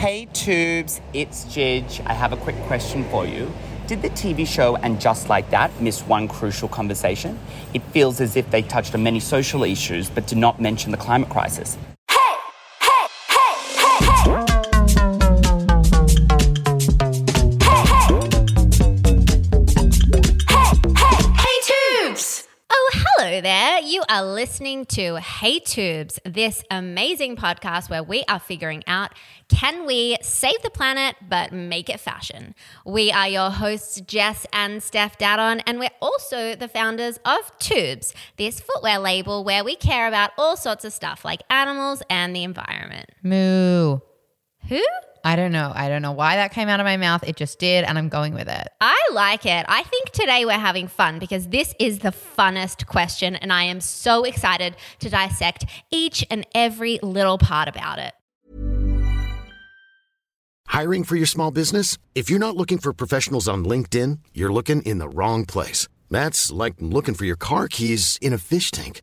Hey Twoobs, it's Gij. I have a quick question for you. Did the TV show And Just Like That miss one crucial conversation? It feels as if they touched on many social issues but did not mention the climate crisis. Are listening to Hey Twoobs, this amazing podcast where we are figuring out can we save the planet but make it fashion? We are your hosts, Jess and Stef Dadon, and we're also the founders of Twoobs, this footwear label where we care about all sorts of stuff like animals and the environment. Moo. Who? I don't know. I don't know why that came out of my mouth. It just did, and I'm going with it. I like it. I think today we're having fun because this is the funnest question, and I am so excited to dissect each and every little part about it. Hiring for your small business? If you're not looking for professionals on LinkedIn, you're looking in the wrong place. That's like looking for your car keys in a fish tank.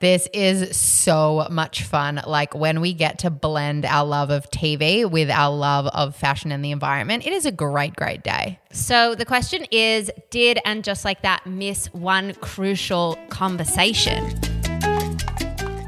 This is so much fun. Like when we get to blend our love of TV with our love of fashion and the environment, it is a great, great day. So the question is Did and just like that miss one crucial conversation?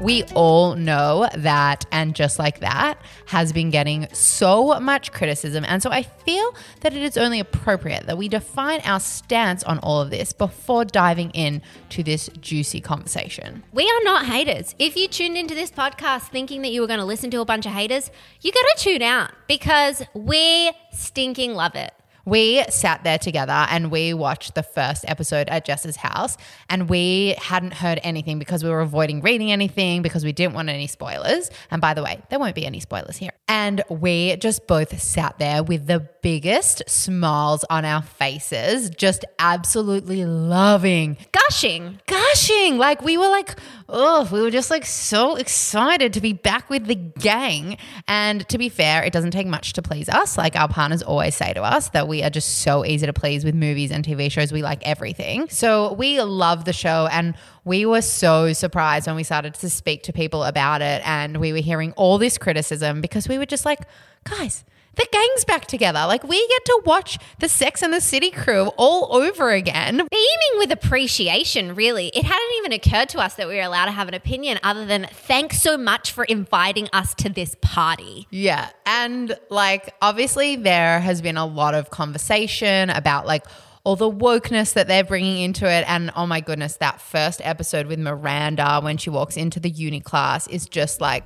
We all know that, and just like that, has been getting so much criticism. And so I feel that it is only appropriate that we define our stance on all of this before diving in to this juicy conversation. We are not haters. If you tuned into this podcast thinking that you were going to listen to a bunch of haters, you got to tune out because we stinking love it. We sat there together and we watched the first episode at Jess's house, and we hadn't heard anything because we were avoiding reading anything because we didn't want any spoilers. And by the way, there won't be any spoilers here. And we just both sat there with the biggest smiles on our faces, just absolutely loving, Gushing. gushing. Like we were like, oh, we were just like so excited to be back with the gang. And to be fair, it doesn't take much to please us. Like our partners always say to us that we are just so easy to please with movies and TV shows. We like everything. So we love the show and we were so surprised when we started to speak to people about it and we were hearing all this criticism because we were just like, guys, the gang's back together. Like we get to watch the Sex and the City crew all over again. Beaming with appreciation, really. It hadn't even occurred to us that we were allowed to have an opinion other than thanks so much for inviting us to this party. Yeah. And like, obviously, there has been a lot of conversation about like all the wokeness that they're bringing into it. And oh my goodness, that first episode with Miranda when she walks into the uni class is just like,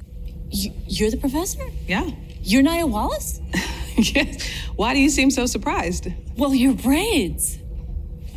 You, you're the professor? Yeah. You're Nya Wallace? yes. Why do you seem so surprised? Well, your braids.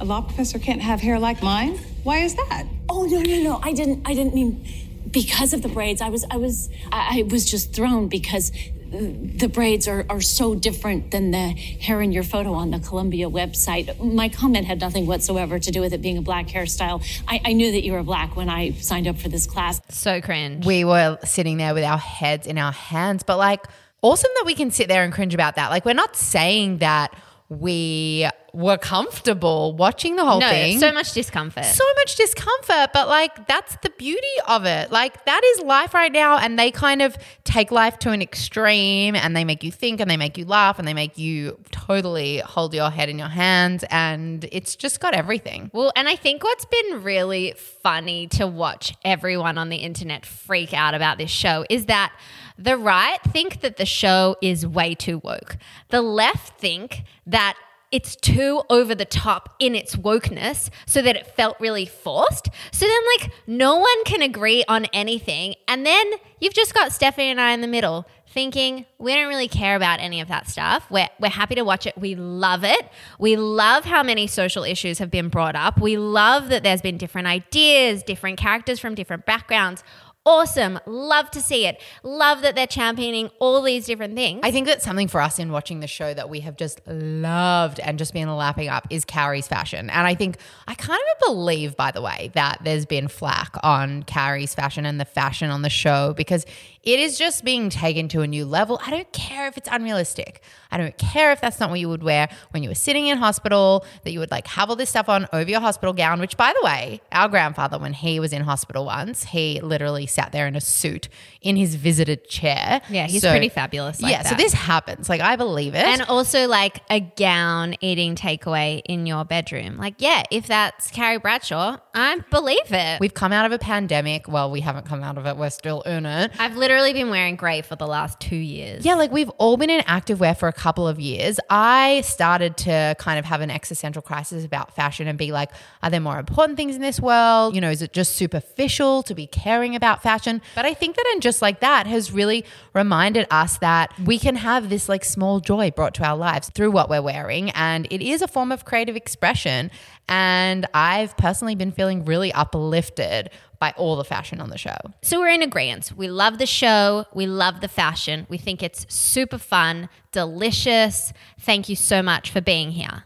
A law professor can't have hair like mine? Why is that? Oh no, no, no! I didn't. I didn't mean because of the braids. I was. I was. I, I was just thrown because the braids are, are so different than the hair in your photo on the Columbia website. My comment had nothing whatsoever to do with it being a black hairstyle. I, I knew that you were black when I signed up for this class. So cringe. we were sitting there with our heads in our hands. But like, awesome that we can sit there and cringe about that. Like, we're not saying that we were comfortable watching the whole no, thing. so much discomfort. so much discomfort, but like that's the beauty of it. Like that is life right now, and they kind of take life to an extreme, and they make you think, and they make you laugh, and they make you totally hold your head in your hands, and it's just got everything. Well, and I think what's been really funny to watch everyone on the internet freak out about this show is that the right think that the show is way too woke. The left think that it's too over the top in its wokeness so that it felt really forced. So then, like, no one can agree on anything. And then you've just got Stephanie and I in the middle thinking, we don't really care about any of that stuff. We're, we're happy to watch it. We love it. We love how many social issues have been brought up. We love that there's been different ideas, different characters from different backgrounds awesome. Love to see it. Love that they're championing all these different things. I think that's something for us in watching the show that we have just loved and just been lapping up is Carrie's fashion. And I think I can't even believe, by the way, that there's been flack on Carrie's fashion and the fashion on the show because it is just being taken to a new level. I don't care if it's unrealistic. I don't care if that's not what you would wear when you were sitting in hospital, that you would like have all this stuff on over your hospital gown, which by the way, our grandfather, when he was in hospital once, he literally sat there in a suit in his visited chair. Yeah, he's pretty fabulous like yeah, so this happens. Like I believe it. and also like a gown eating takeaway in your bedroom. Like, yeah, if that's Carrie Bradshaw, I believe it. We've come out of a pandemic. Well, we haven't come out of it. We're still in it. I've literally been wearing grey for the last two years. Yeah, like we've all been in active wear for a couple of years. I started to kind of have an existential crisis about fashion and be like, are there more important things in this world? You know, is it just superficial to be caring about fashion? But I think that and just like that has really reminded us that we can have this like small joy brought to our lives through what we're wearing. And it is a form of creative expression. And I've personally been feeling really uplifted by all the fashion on the show. So we're in agreement. We love the show. We love the fashion. We think it's super fun, delicious. Thank you so much for being here.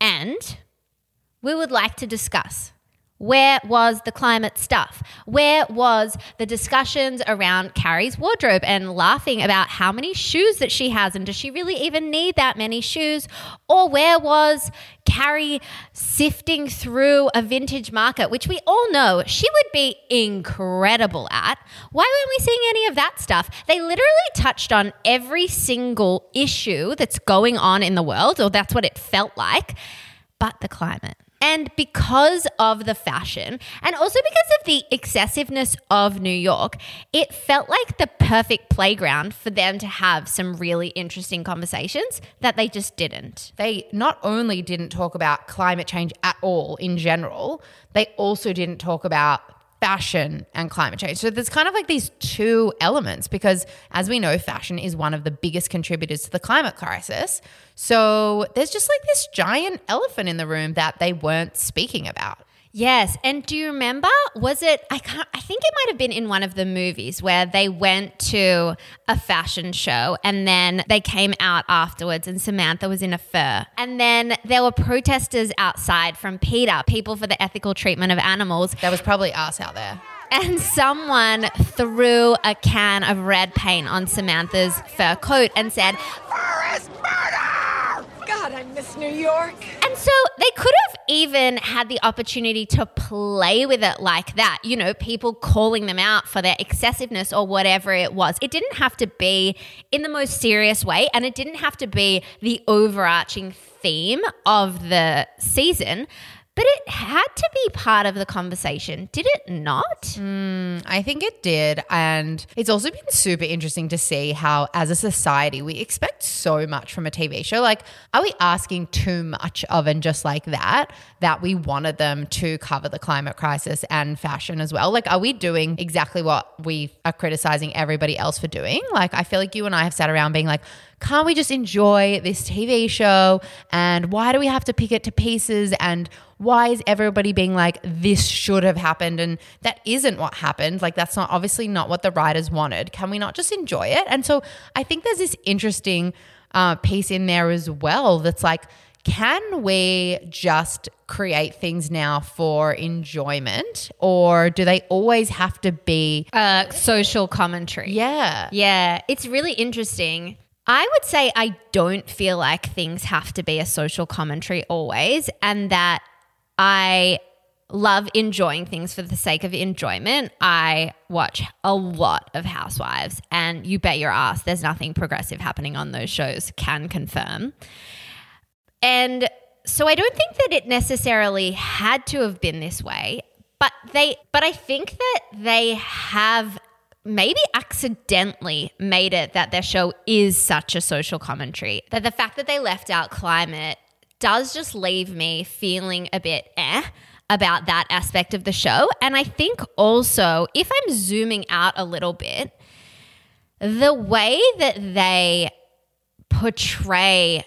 And we would like to discuss where was the climate stuff? Where was the discussions around Carrie's wardrobe and laughing about how many shoes that she has and does she really even need that many shoes? Or where was Carrie sifting through a vintage market, which we all know she would be incredible at? Why weren't we seeing any of that stuff? They literally touched on every single issue that's going on in the world, or that's what it felt like, but the climate. And because of the fashion, and also because of the excessiveness of New York, it felt like the perfect playground for them to have some really interesting conversations that they just didn't. they not only didn't talk about climate change at all in general, they also didn't talk about fashion and climate change. So there's kind of like these two elements because as we know fashion is one of the biggest contributors to the climate crisis. So there's just like this giant elephant in the room that they weren't speaking about. Yes, and do you remember? Was it? I can't. I think it might have been in one of the movies where they went to a fashion show and then they came out afterwards, and Samantha was in a fur, and then there were protesters outside from PETA, People for the Ethical Treatment of Animals, That was probably us out there. and someone threw a can of red paint on Samantha's fur coat and said, God, I New York. And so they could have even had the opportunity to play with it like that. You know, people calling them out for their excessiveness or whatever it was. It didn't have to be in the most serious way, and it didn't have to be the overarching theme of the season. But it had to be part of the conversation, did it not? Mm, I think it did. And it's also been super interesting to see how, as a society, we expect so much from a TV show. Like, are we asking too much of and just like that, that we wanted them to cover the climate crisis and fashion as well? Like, are we doing exactly what we are criticizing everybody else for doing? Like, I feel like you and I have sat around being like, can't we just enjoy this TV show? And why do we have to pick it to pieces? And why is everybody being like, this should have happened? And that isn't what happened. Like, that's not obviously not what the writers wanted. Can we not just enjoy it? And so I think there's this interesting uh, piece in there as well that's like, can we just create things now for enjoyment or do they always have to be Uh, social commentary. yeah Yeah, it's really interesting. I would say I don't feel like things have to be a social commentary always, and that I love enjoying things for the sake of enjoyment. I watch a lot of Housewives, and you bet your ass there's nothing progressive happening on those shows, can confirm. And so I don't think that it necessarily had to have been this way, but they but I think that they have maybe accidentally made it that their show is such a social commentary. That the fact that they left out climate does just leave me feeling a bit eh about that aspect of the show. And I think also, if I'm zooming out a little bit, the way that they portray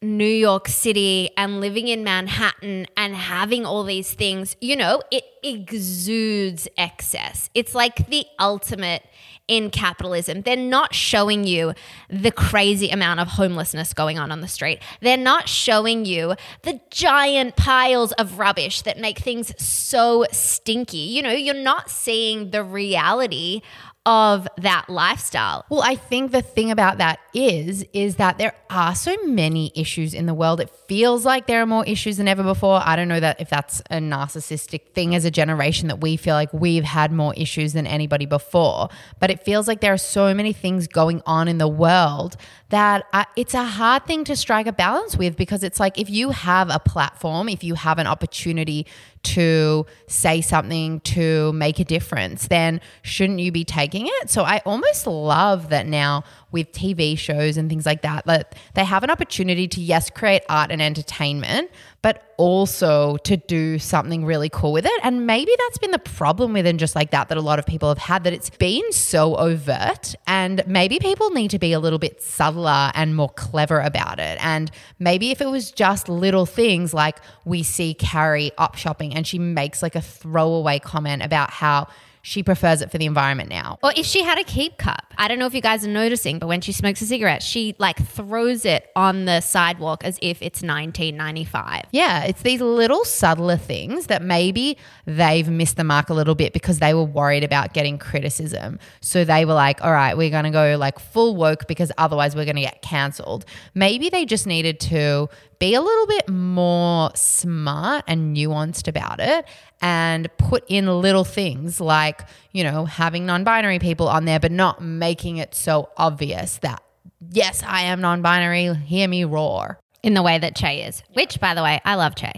New York City and living in Manhattan and having all these things, you know, it exudes excess. It's like the ultimate in capitalism. They're not showing you the crazy amount of homelessness going on on the street. They're not showing you the giant piles of rubbish that make things so stinky. You know, you're not seeing the reality of that lifestyle. Well, I think the thing about that is is that there are so many issues in the world. It feels like there are more issues than ever before. I don't know that if that's a narcissistic thing as a generation that we feel like we've had more issues than anybody before, but it feels like there are so many things going on in the world that it's a hard thing to strike a balance with because it's like if you have a platform, if you have an opportunity to say something to make a difference, then shouldn't you be taking it? So I almost love that now with TV shows and things like that, that they have an opportunity to, yes, create art and entertainment, but also to do something really cool with it. And maybe that's been the problem with and just like that, that a lot of people have had, that it's been so overt. And maybe people need to be a little bit subtler and more clever about it. And maybe if it was just little things like we see Carrie up shopping and she makes like a throwaway comment about how she prefers it for the environment now. Or if she had a keep cup. I don't know if you guys are noticing, but when she smokes a cigarette, she like throws it on the sidewalk as if it's 1995. Yeah, it's these little subtler things that maybe they've missed the mark a little bit because they were worried about getting criticism. So they were like, all right, we're going to go like full woke because otherwise we're going to get cancelled. Maybe they just needed to be a little bit more smart and nuanced about it and put in little things like, you know, having non binary people on there, but not making it so obvious that, yes, I am non binary, hear me roar. In the way that Che is, which, by the way, I love Che.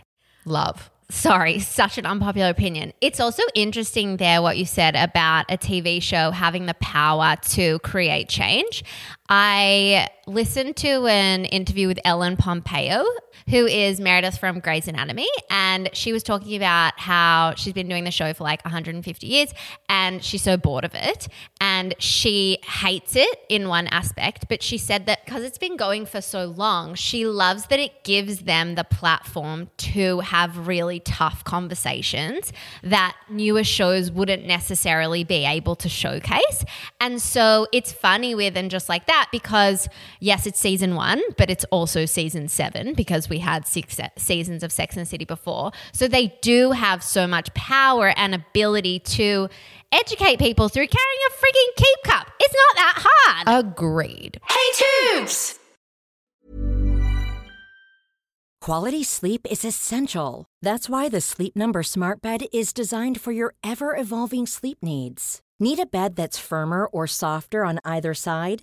Love sorry, such an unpopular opinion. It's also interesting there what you said about a TV show having the power to create change. I listened to an interview with Ellen Pompeo, who is Meredith from Grey's Anatomy, and she was talking about how she's been doing the show for like 150 years and she's so bored of it and she hates it in one aspect, but she said that because it's been going for so long, she loves that it gives them the platform to have really tough conversations that newer shows wouldn't necessarily be able to showcase. And so it's funny with and just like that that because, yes, it's season one, but it's also season seven because we had six seasons of Sex and the City before. So they do have so much power and ability to educate people through carrying a freaking keep cup. It's not that hard. Agreed. Hey, Twoobs! Quality sleep is essential. That's why the Sleep Number Smart Bed is designed for your ever evolving sleep needs. Need a bed that's firmer or softer on either side?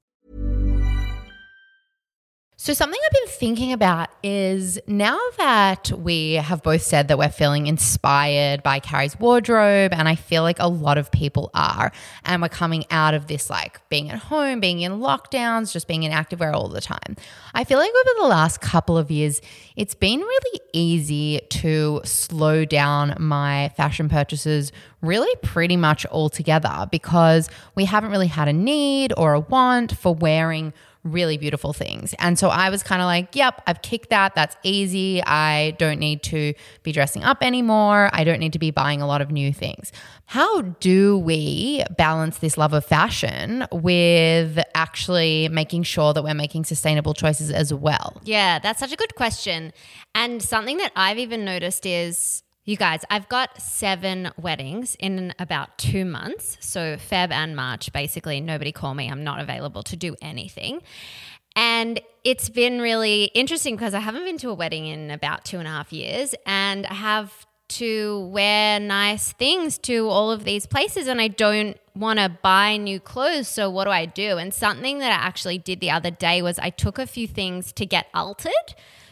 So, something I've been thinking about is now that we have both said that we're feeling inspired by Carrie's wardrobe, and I feel like a lot of people are, and we're coming out of this like being at home, being in lockdowns, just being in activewear all the time. I feel like over the last couple of years, it's been really easy to slow down my fashion purchases really pretty much altogether because we haven't really had a need or a want for wearing really beautiful things. And so I was kind of like, yep, I've kicked that. That's easy. I don't need to be dressing up anymore. I don't need to be buying a lot of new things. How do we balance this love of fashion with actually making sure that we're making sustainable choices as well? Yeah, that's such a good question. And something that I've even noticed is you guys, I've got seven weddings in about two months. So, Feb and March, basically, nobody call me. I'm not available to do anything. And it's been really interesting because I haven't been to a wedding in about two and a half years. And I have to wear nice things to all of these places and I don't want to buy new clothes. So what do I do? And something that I actually did the other day was I took a few things to get altered.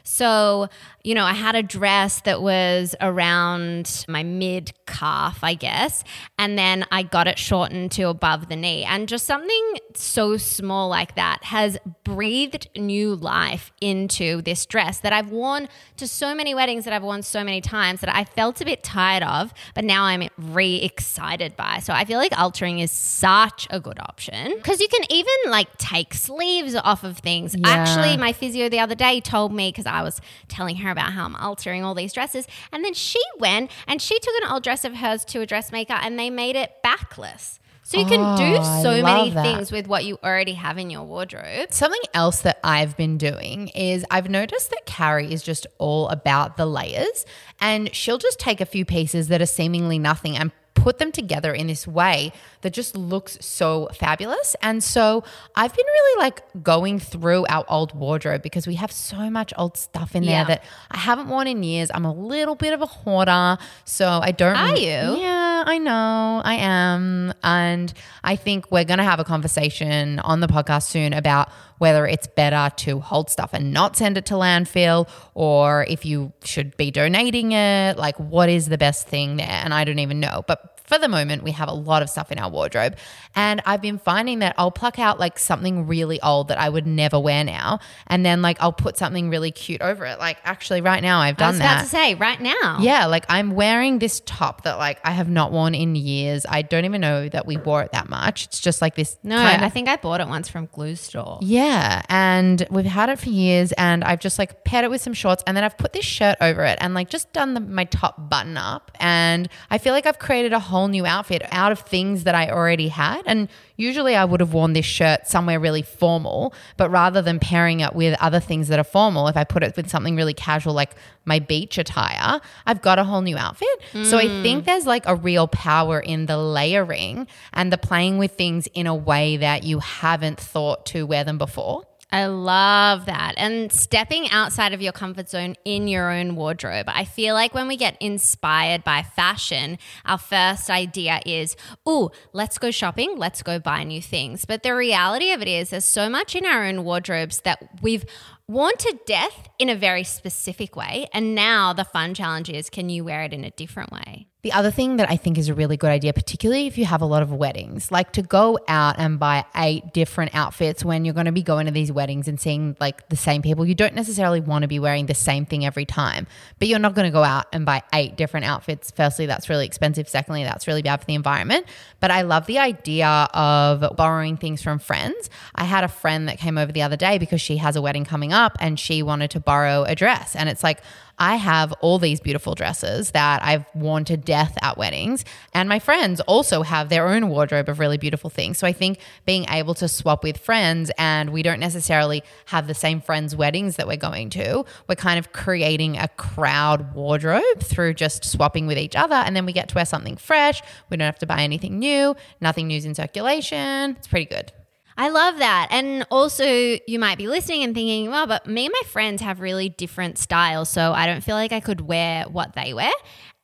So, you know, I had a dress that was around my mid calf, I guess. And then I got it shortened to above the knee. And just something so small like that has breathed new life into this dress that I've worn to so many weddings that I've worn so many times that I felt a bit tired of, but now I'm re excited by. So I feel like altering is such a good option because you can even like take sleeves off of things. Yeah. Actually, my physio the other day told me because I was telling her about how I'm altering all these dresses, and then she went and she took an old dress of hers to a dressmaker and they made it backless. So you can Oh, do so many that. things with what you already have in your wardrobe. Something else that I've been doing is I've noticed that Carrie is just all about the layers and she'll just take a few pieces that are seemingly nothing and put them together in this way that just looks so fabulous. And so I've been really like going through our old wardrobe because we have so much old stuff in there Yeah. that I haven't worn in years. I'm a little bit of a hoarder, so I don't Are you? yeah, I know. I am. And I think we're going to have a conversation on the podcast soon about whether it's better to hold stuff and not send it to landfill or if you should be donating it. Like, what is the best thing there? And I don't even know. But for the moment, we have a lot of stuff in our wardrobe. And I've been finding that I'll pluck out like something really old that I would never wear now. And then like I'll put something really cute over it. Like, actually, right now, I've I done was that. about to say right now. Yeah, like I'm wearing this top that like I have not worn in years. I don't even know that we wore it that much. It's just like this. No, kind I think I bought it once from Glue Store. Yeah, and we've had it for years, and I've just like paired it with some shorts, and then I've put this shirt over it, and like just done the, my top button up, and I feel like I've created a whole new outfit out of things that I already had, and usually I would have worn this shirt somewhere really formal, but rather than pairing it with other things that are formal, if I put it with something really casual like my beach attire, I've got a whole new outfit. So I mm. think there's like a real power in the layering and the playing with things in a way that you haven't thought to wear them before. I love that. And stepping outside of your comfort zone in your own wardrobe. I feel like when we get inspired by fashion, our first idea is, oh, let's go shopping, let's go buy new things. But the reality of it is, there's so much in our own wardrobes that we've worn to death in a very specific way. And now the fun challenge is, can you wear it in a different way? The other thing that I think is a really good idea, particularly if you have a lot of weddings, like to go out and buy eight different outfits when you're going to be going to these weddings and seeing like the same people. You don't necessarily want to be wearing the same thing every time, but you're not going to go out and buy eight different outfits. Firstly, that's really expensive. Secondly, that's really bad for the environment. But I love the idea of borrowing things from friends. I had a friend that came over the other day because she has a wedding coming up and she wanted to borrow a dress. And it's like, I have all these beautiful dresses that I've worn to death at weddings. And my friends also have their own wardrobe of really beautiful things. So I think being able to swap with friends and we don't necessarily have the same friends' weddings that we're going to, we're kind of creating a crowd wardrobe through just swapping with each other. And then we get to wear something fresh. We don't have to buy anything new, nothing new's in circulation. It's pretty good. I love that. And also, you might be listening and thinking, well, but me and my friends have really different styles. So I don't feel like I could wear what they wear.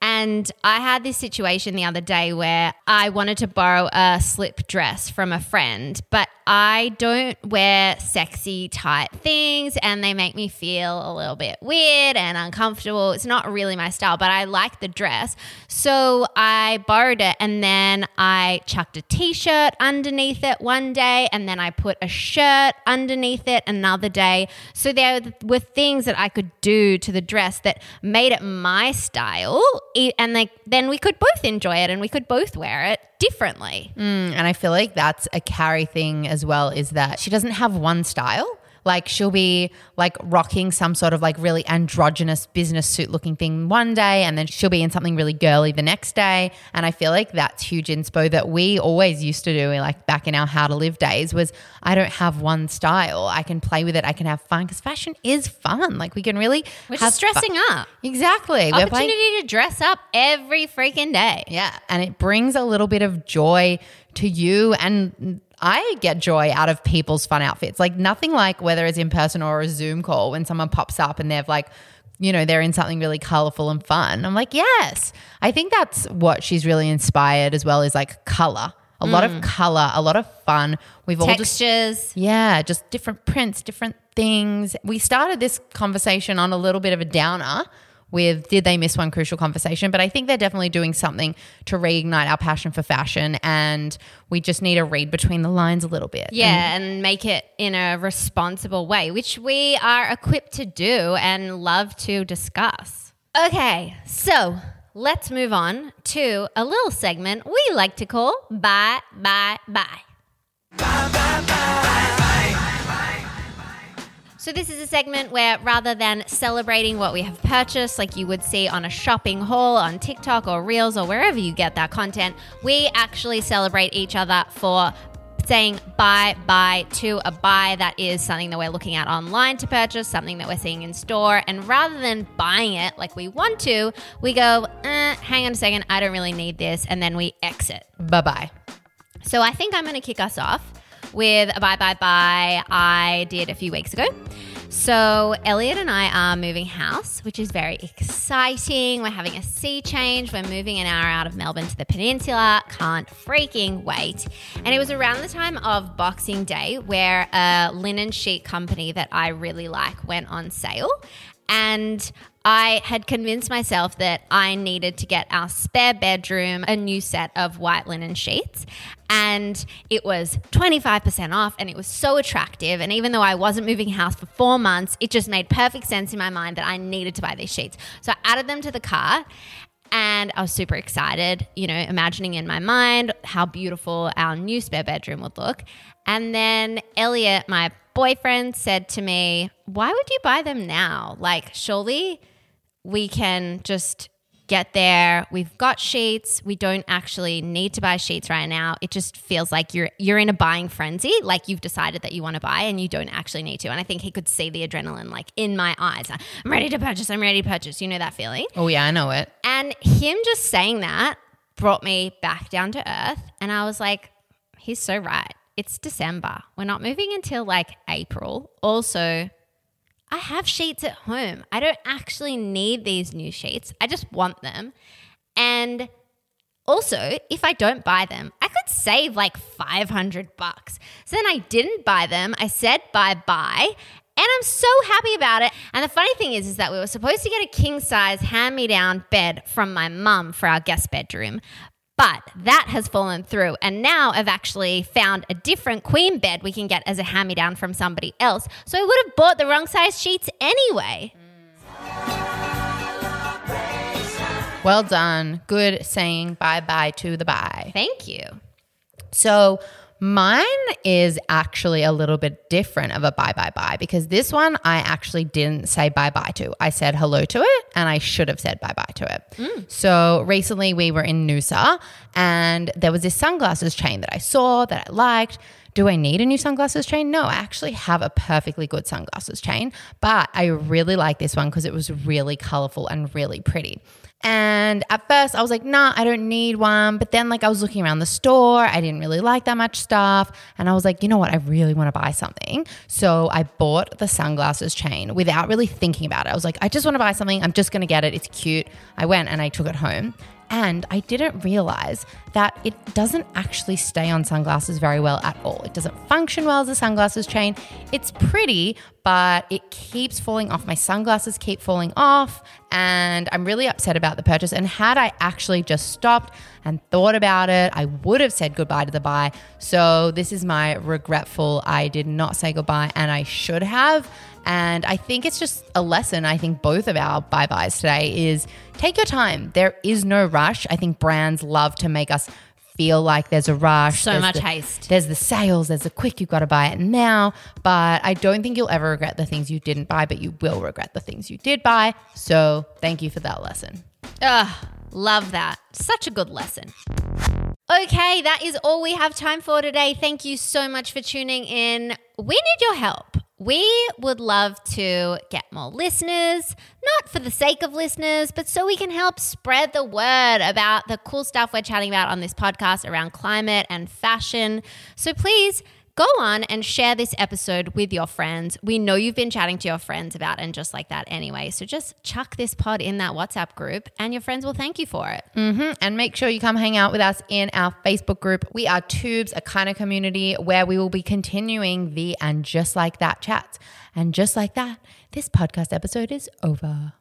And I had this situation the other day where I wanted to borrow a slip dress from a friend, but I don't wear sexy tight things and they make me feel a little bit weird and uncomfortable. It's not really my style, but I like the dress. So I borrowed it and then I chucked a t shirt underneath it one day and then I put a shirt underneath it another day. So there were things that I could do to the dress that made it my style. And like, then we could both enjoy it and we could both wear it differently. Mm, and I feel like that's a Carrie thing as well is that she doesn't have one style. Like she'll be like rocking some sort of like really androgynous business suit looking thing one day and then she'll be in something really girly the next day. And I feel like that's huge inspo that we always used to do like back in our how to live days was I don't have one style. I can play with it. I can have fun because fashion is fun. Like we can really We're have just dressing fun. up. Exactly. Playing- Opportunity to dress up every freaking day. yeah. And it brings a little bit of joy to you. And I get joy out of people's fun outfits. Like nothing like whether it's in person or a Zoom call when someone pops up and they've like, you know, they're in something really colorful and fun. I'm like, yes. I think that's what she's really inspired as well is like color. A lot of mm. color, a lot of fun. We've all just Textures. yeah, just different prints, different things. We started this conversation on a little bit of a downer with did they miss one crucial conversation? But I think they're definitely doing something to reignite our passion for fashion. And we just need to read between the lines a little bit. Yeah, and make it in a responsible way, which we are equipped to do and love to discuss. Okay, so let's move on to a little segment we like to call Bye, Bye, Bye. So, this is a segment where rather than celebrating what we have purchased, like you would see on a shopping haul on TikTok or Reels or wherever you get that content, we actually celebrate each other for saying bye bye to a buy that is something that we're looking at online to purchase, something that we're seeing in store. And rather than buying it like we want to, we go, eh, hang on a second, I don't really need this. And then we exit. Bye bye. So I think I'm going to kick us off with a bye bye bye I did a few weeks ago. So Elliot and I are moving house, which is very exciting. We're having a sea change. We're moving an hour out of Melbourne to the peninsula. Can't freaking wait. And it was around the time of Boxing Day where a linen sheet company that I really like went on sale. And I had convinced myself that I needed to get our spare bedroom a new set of white linen sheets. And it was 25% off and it was so attractive. And even though I wasn't moving house for four months, it just made perfect sense in my mind that I needed to buy these sheets. So I added them to the cart and I was super excited, you know, imagining in my mind how beautiful our new spare bedroom would look. And then Elliot, my boyfriend, said to me, Why would you buy them now? Like, surely we can just get there. We've got sheets. We don't actually need to buy sheets right now. It just feels like you're you're in a buying frenzy, like you've decided that you want to buy and you don't actually need to. And I think he could see the adrenaline like in my eyes. I'm ready to purchase. I'm ready to purchase. You know that feeling? Oh, yeah, I know it. And him just saying that brought me back down to earth. And I was like, he's so right. It's December. We're not moving until like April. Also, I have sheets at home. I don't actually need these new sheets. I just want them. And also, if I don't buy them, I could save like 500 bucks. So then I didn't buy them. I said bye bye. And I'm so happy about it. And the funny thing is, is that we were supposed to get a king size hand me down bed from my mum for our guest bedroom. But that has fallen through. And now I've actually found a different queen bed we can get as a hand me down from somebody else. So I would have bought the wrong size sheets anyway. Well done. Good saying bye bye to the bye. Thank you. So mine is actually a little bit different of a bye bye bye because this one I actually didn't say bye bye to. I said hello to it and I should have said bye bye to it. Mm. So recently we were in Noosa and there was this sunglasses chain that I saw that I liked. Do I need a new sunglasses chain? No, I actually have a perfectly good sunglasses chain, but I really like this one because it was really colorful and really pretty. And at first I was like, nah, I don't need one. But then like I was looking around the store, I didn't really like that much stuff. And I was like, you know what? I really want to buy something. So I bought the sunglasses chain without really thinking about it. I was like, I just want to buy something. I'm just going to get it. It's cute. I went and I took it home. And I didn't realize that it doesn't actually stay on sunglasses very well at all. It doesn't function well as a sunglasses chain. It's pretty, but it keeps falling off. My sunglasses keep falling off, and I'm really upset about the purchase. And had I actually just stopped and thought about it, I would have said goodbye to the buy. So this is my regretful. I did not say goodbye, and I should have. And I think it's just a lesson. I think both of our bye byes today is take your time. There is no rush. I think brands love to make us feel like there's a rush. So There's much the- haste. There's the sales, there's the quick, you've got to buy it now. But I don't think you'll ever regret the things you didn't buy, but you will regret the things you did buy. So thank you for that lesson. Ugh, love that. Such a good lesson. Okay, that is all we have time for today. Thank you so much for tuning in. We need your help. We would love to get more listeners, not for the sake of listeners, but so we can help spread the word about the cool stuff we're chatting about on this podcast around climate and fashion. So please go on and share this episode with your friends. We know you've been chatting to your friends about and just like that anyway. So just chuck this pod in that WhatsApp group and your friends will thank you for it. Mm-hmm. And make sure you come hang out with us in our Facebook group. We are Twoobs, a kind of community where we will be continuing the and just like that chats. And just like that, this podcast episode is over.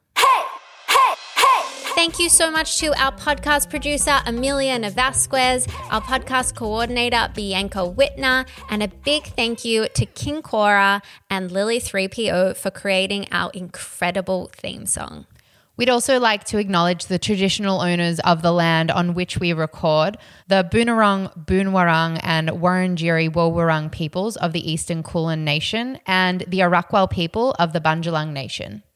Thank you so much to our podcast producer, Amelia Navasquez, our podcast coordinator, Bianca Whitner, and a big thank you to King Cora and Lily3PO for creating our incredible theme song. We'd also like to acknowledge the traditional owners of the land on which we record, the Boonwurrung, Boonwurrung, and Wurundjeri Woiwurrung peoples of the Eastern Kulin Nation, and the Arakwal people of the Bundjalung Nation.